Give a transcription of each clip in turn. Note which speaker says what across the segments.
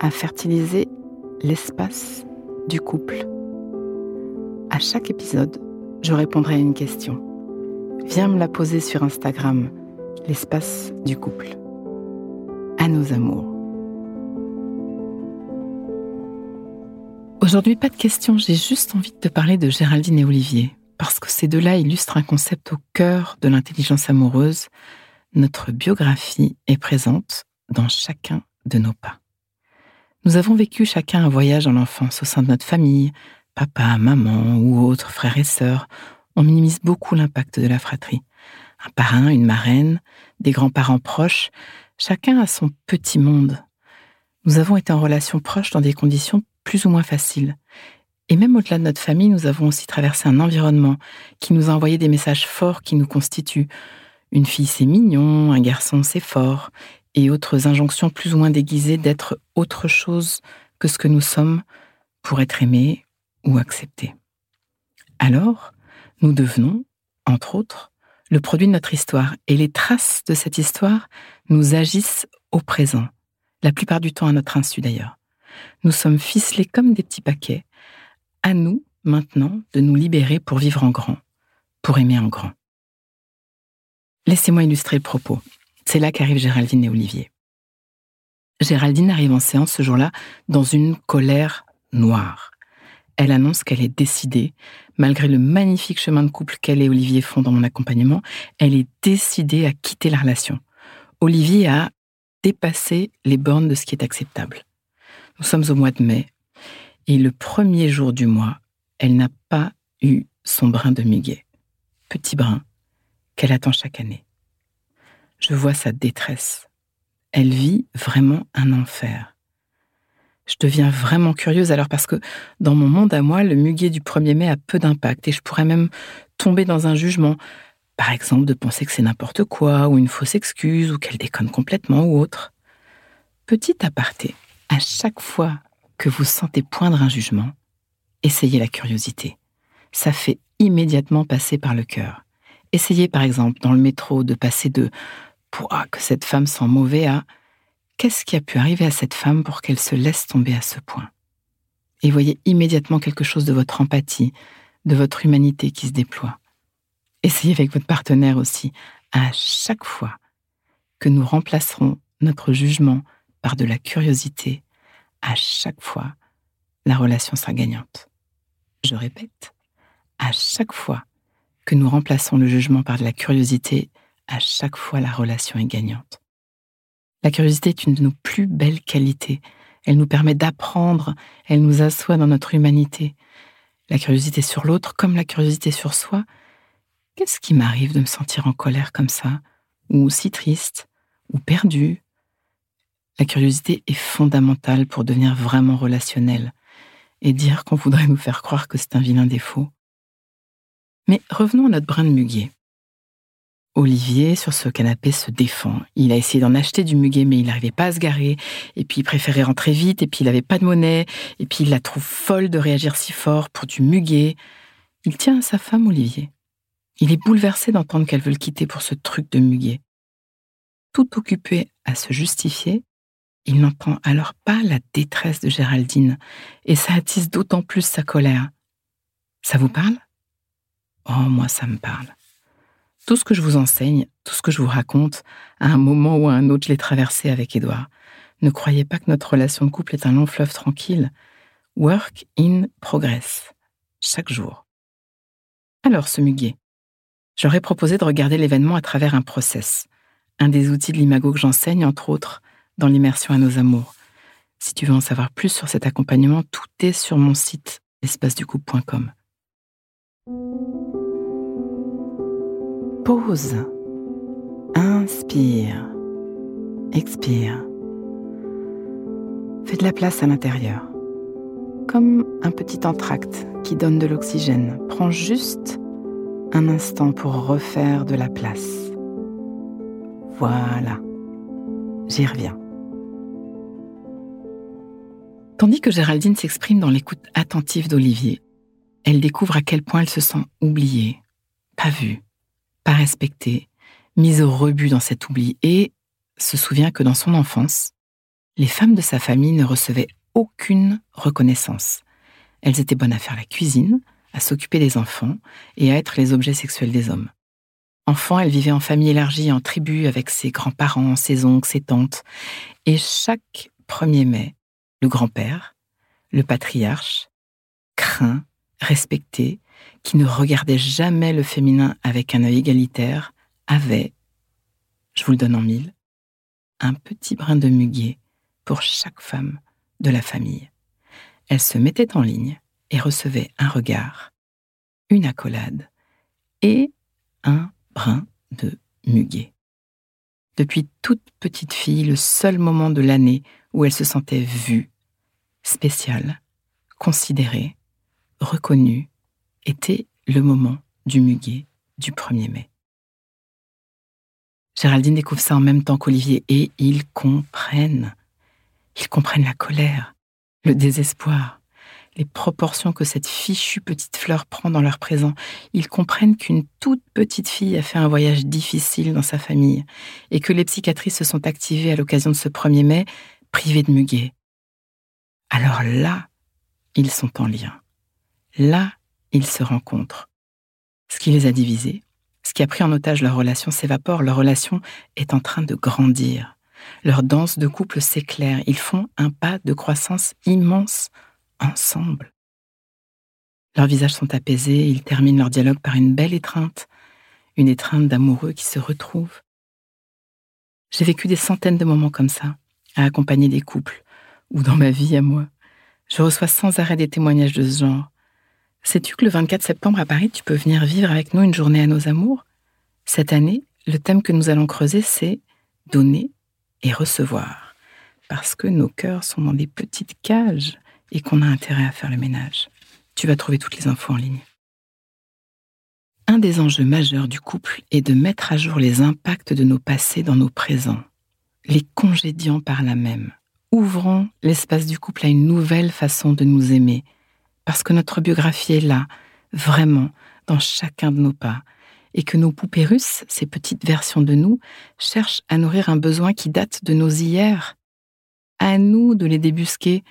Speaker 1: à fertiliser l'espace du couple. À chaque épisode, je répondrai à une question. Viens me la poser sur Instagram, l'espace du couple. À nos amours. Aujourd'hui, pas de questions, j'ai juste envie de te parler de Géraldine et Olivier, parce que ces deux-là illustrent un concept au cœur de l'intelligence amoureuse. Notre biographie est présente dans chacun de nos pas. Nous avons vécu chacun un voyage en enfance au sein de notre famille, papa, maman ou autres frères et sœurs. On minimise beaucoup l'impact de la fratrie. Un parrain, une marraine, des grands-parents proches, chacun a son petit monde. Nous avons été en relation proche dans des conditions plus ou moins faciles. Et même au-delà de notre famille, nous avons aussi traversé un environnement qui nous a envoyé des messages forts qui nous constituent. Une fille, c'est mignon, un garçon, c'est fort, et autres injonctions plus ou moins déguisées d'être autre chose que ce que nous sommes pour être aimés ou acceptés. Alors, nous devenons, entre autres, le produit de notre histoire, et les traces de cette histoire nous agissent au présent, la plupart du temps à notre insu d'ailleurs. Nous sommes ficelés comme des petits paquets. À nous, maintenant, de nous libérer pour vivre en grand, pour aimer en grand. Laissez-moi illustrer le propos. C'est là qu'arrivent Géraldine et Olivier. Géraldine arrive en séance ce jour-là dans une colère noire. Elle annonce qu'elle est décidée, malgré le magnifique chemin de couple qu'elle et Olivier font dans mon accompagnement, elle est décidée à quitter la relation. Olivier a dépassé les bornes de ce qui est acceptable. Nous sommes au mois de mai, et le premier jour du mois, elle n'a pas eu son brin de muguet, petit brin, qu'elle attend chaque année je vois sa détresse. Elle vit vraiment un enfer. Je deviens vraiment curieuse alors parce que dans mon monde à moi, le muguet du 1er mai a peu d'impact et je pourrais même tomber dans un jugement, par exemple de penser que c'est n'importe quoi ou une fausse excuse ou qu'elle déconne complètement ou autre. Petit aparté, à chaque fois que vous sentez poindre un jugement, essayez la curiosité. Ça fait immédiatement passer par le cœur. Essayez par exemple dans le métro de passer de Pouah, que cette femme sent mauvais à qu'est-ce qui a pu arriver à cette femme pour qu'elle se laisse tomber à ce point? Et voyez immédiatement quelque chose de votre empathie, de votre humanité qui se déploie. Essayez avec votre partenaire aussi, à chaque fois que nous remplacerons notre jugement par de la curiosité, à chaque fois, la relation sera gagnante. Je répète, à chaque fois que nous remplaçons le jugement par de la curiosité, à chaque fois la relation est gagnante. La curiosité est une de nos plus belles qualités. Elle nous permet d'apprendre, elle nous assoit dans notre humanité. La curiosité sur l'autre comme la curiosité sur soi. Qu'est-ce qui m'arrive de me sentir en colère comme ça, ou si triste, ou perdu La curiosité est fondamentale pour devenir vraiment relationnel et dire qu'on voudrait nous faire croire que c'est un vilain défaut. Mais revenons à notre brin de muguet. Olivier, sur ce canapé, se défend. Il a essayé d'en acheter du muguet, mais il n'arrivait pas à se garer. Et puis, il préférait rentrer vite, et puis il n'avait pas de monnaie. Et puis, il la trouve folle de réagir si fort pour du muguet. Il tient à sa femme, Olivier. Il est bouleversé d'entendre qu'elle veut le quitter pour ce truc de muguet. Tout occupé à se justifier, il n'entend alors pas la détresse de Géraldine, et ça attise d'autant plus sa colère. Ça vous parle? Oh, moi, ça me parle. Tout ce que je vous enseigne, tout ce que je vous raconte, à un moment ou à un autre, je l'ai traversé avec Édouard. Ne croyez pas que notre relation de couple est un long fleuve tranquille. Work in progress. Chaque jour. Alors, ce muguet. J'aurais proposé de regarder l'événement à travers un process, un des outils de l'imago que j'enseigne, entre autres, dans l'immersion à nos amours. Si tu veux en savoir plus sur cet accompagnement, tout est sur mon site espaceducouple.com. Pause. Inspire. Expire. Fais de la place à l'intérieur. Comme un petit entracte qui donne de l'oxygène. Prends juste un instant pour refaire de la place. Voilà. J'y reviens. Tandis que Géraldine s'exprime dans l'écoute attentive d'Olivier, elle découvre à quel point elle se sent oubliée, pas vue, respectée, mise au rebut dans cet oubli et se souvient que dans son enfance, les femmes de sa famille ne recevaient aucune reconnaissance. Elles étaient bonnes à faire la cuisine, à s'occuper des enfants et à être les objets sexuels des hommes. Enfant, elle vivait en famille élargie, en tribu, avec ses grands-parents, ses oncles, ses tantes. Et chaque 1er mai, le grand-père, le patriarche, craint, respecté, qui ne regardait jamais le féminin avec un œil égalitaire, avait, je vous le donne en mille, un petit brin de muguet pour chaque femme de la famille. Elle se mettait en ligne et recevait un regard, une accolade et un brin de muguet. Depuis toute petite fille, le seul moment de l'année où elle se sentait vue, spéciale, considérée, reconnue, était le moment du muguet du 1er mai. Géraldine découvre ça en même temps qu'Olivier et ils comprennent. Ils comprennent la colère, le désespoir, les proportions que cette fichue petite fleur prend dans leur présent. Ils comprennent qu'une toute petite fille a fait un voyage difficile dans sa famille et que les psychiatrices se sont activées à l'occasion de ce 1er mai, privées de muguet. Alors là, ils sont en lien. Là, ils se rencontrent. Ce qui les a divisés, ce qui a pris en otage leur relation s'évapore, leur relation est en train de grandir. Leur danse de couple s'éclaire, ils font un pas de croissance immense ensemble. Leurs visages sont apaisés, ils terminent leur dialogue par une belle étreinte, une étreinte d'amoureux qui se retrouvent. J'ai vécu des centaines de moments comme ça, à accompagner des couples, ou dans ma vie à moi. Je reçois sans arrêt des témoignages de ce genre. Sais-tu que le 24 septembre à Paris, tu peux venir vivre avec nous une journée à nos amours? Cette année, le thème que nous allons creuser, c'est donner et recevoir. Parce que nos cœurs sont dans des petites cages et qu'on a intérêt à faire le ménage. Tu vas trouver toutes les infos en ligne. Un des enjeux majeurs du couple est de mettre à jour les impacts de nos passés dans nos présents, les congédiant par là même. Ouvrons l'espace du couple à une nouvelle façon de nous aimer, parce que notre biographie est là, vraiment, dans chacun de nos pas, et que nos poupées russes, ces petites versions de nous, cherchent à nourrir un besoin qui date de nos hier. À nous de les débusquer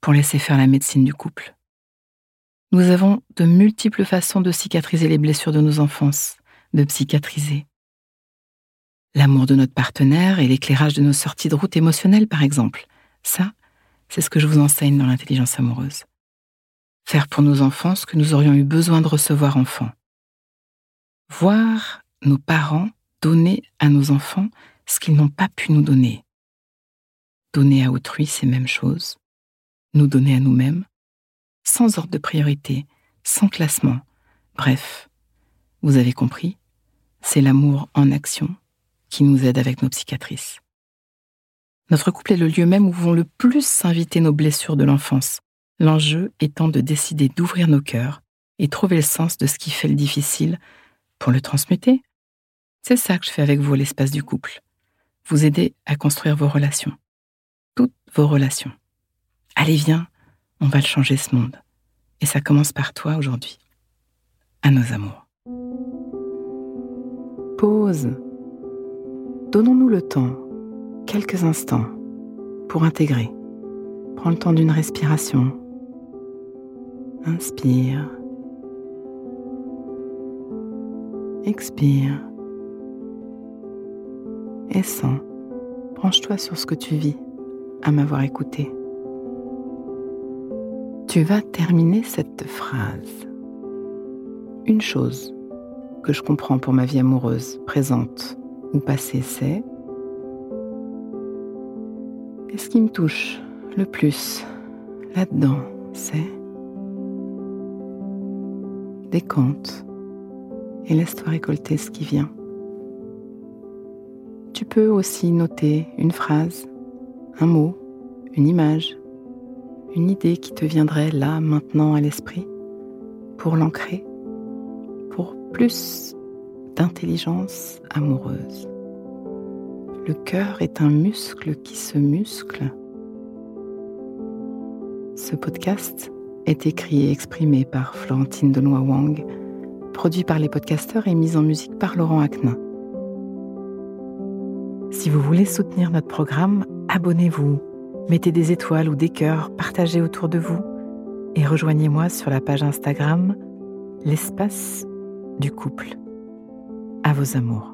Speaker 1: pour laisser faire la médecine du couple. Nous avons de multiples façons de cicatriser les blessures de nos enfances, de psychiatriser. L'amour de notre partenaire et l'éclairage de nos sorties de route émotionnelles, par exemple. Ça, c'est ce que je vous enseigne dans l'intelligence amoureuse. Faire pour nos enfants ce que nous aurions eu besoin de recevoir enfants. Voir nos parents donner à nos enfants ce qu'ils n'ont pas pu nous donner. Donner à autrui, c'est même chose nous donner à nous-mêmes, sans ordre de priorité, sans classement. Bref, vous avez compris, c'est l'amour en action qui nous aide avec nos psychiatrices. Notre couple est le lieu même où vont le plus s'inviter nos blessures de l'enfance, l'enjeu étant de décider d'ouvrir nos cœurs et trouver le sens de ce qui fait le difficile pour le transmuter. C'est ça que je fais avec vous l'espace du couple. Vous aider à construire vos relations. Toutes vos relations. Allez, viens, on va changer ce monde. Et ça commence par toi aujourd'hui. À nos amours. Pause. Donnons-nous le temps, quelques instants, pour intégrer. Prends le temps d'une respiration. Inspire. Expire. Et sens. Branche-toi sur ce que tu vis à m'avoir écouté. Tu vas terminer cette phrase. Une chose que je comprends pour ma vie amoureuse, présente ou passée, c'est et ce qui me touche le plus là-dedans, c'est et laisse-toi récolter ce qui vient. Tu peux aussi noter une phrase, un mot, une image, une idée qui te viendrait là, maintenant à l'esprit, pour l'ancrer, pour plus d'intelligence amoureuse. Le cœur est un muscle qui se muscle. Ce podcast est écrit et exprimé par Florentine Denois Wang, produit par les podcasteurs et mis en musique par Laurent Aknin. Si vous voulez soutenir notre programme, abonnez-vous, mettez des étoiles ou des cœurs, partagez autour de vous et rejoignez-moi sur la page Instagram L'espace du couple. À vos amours.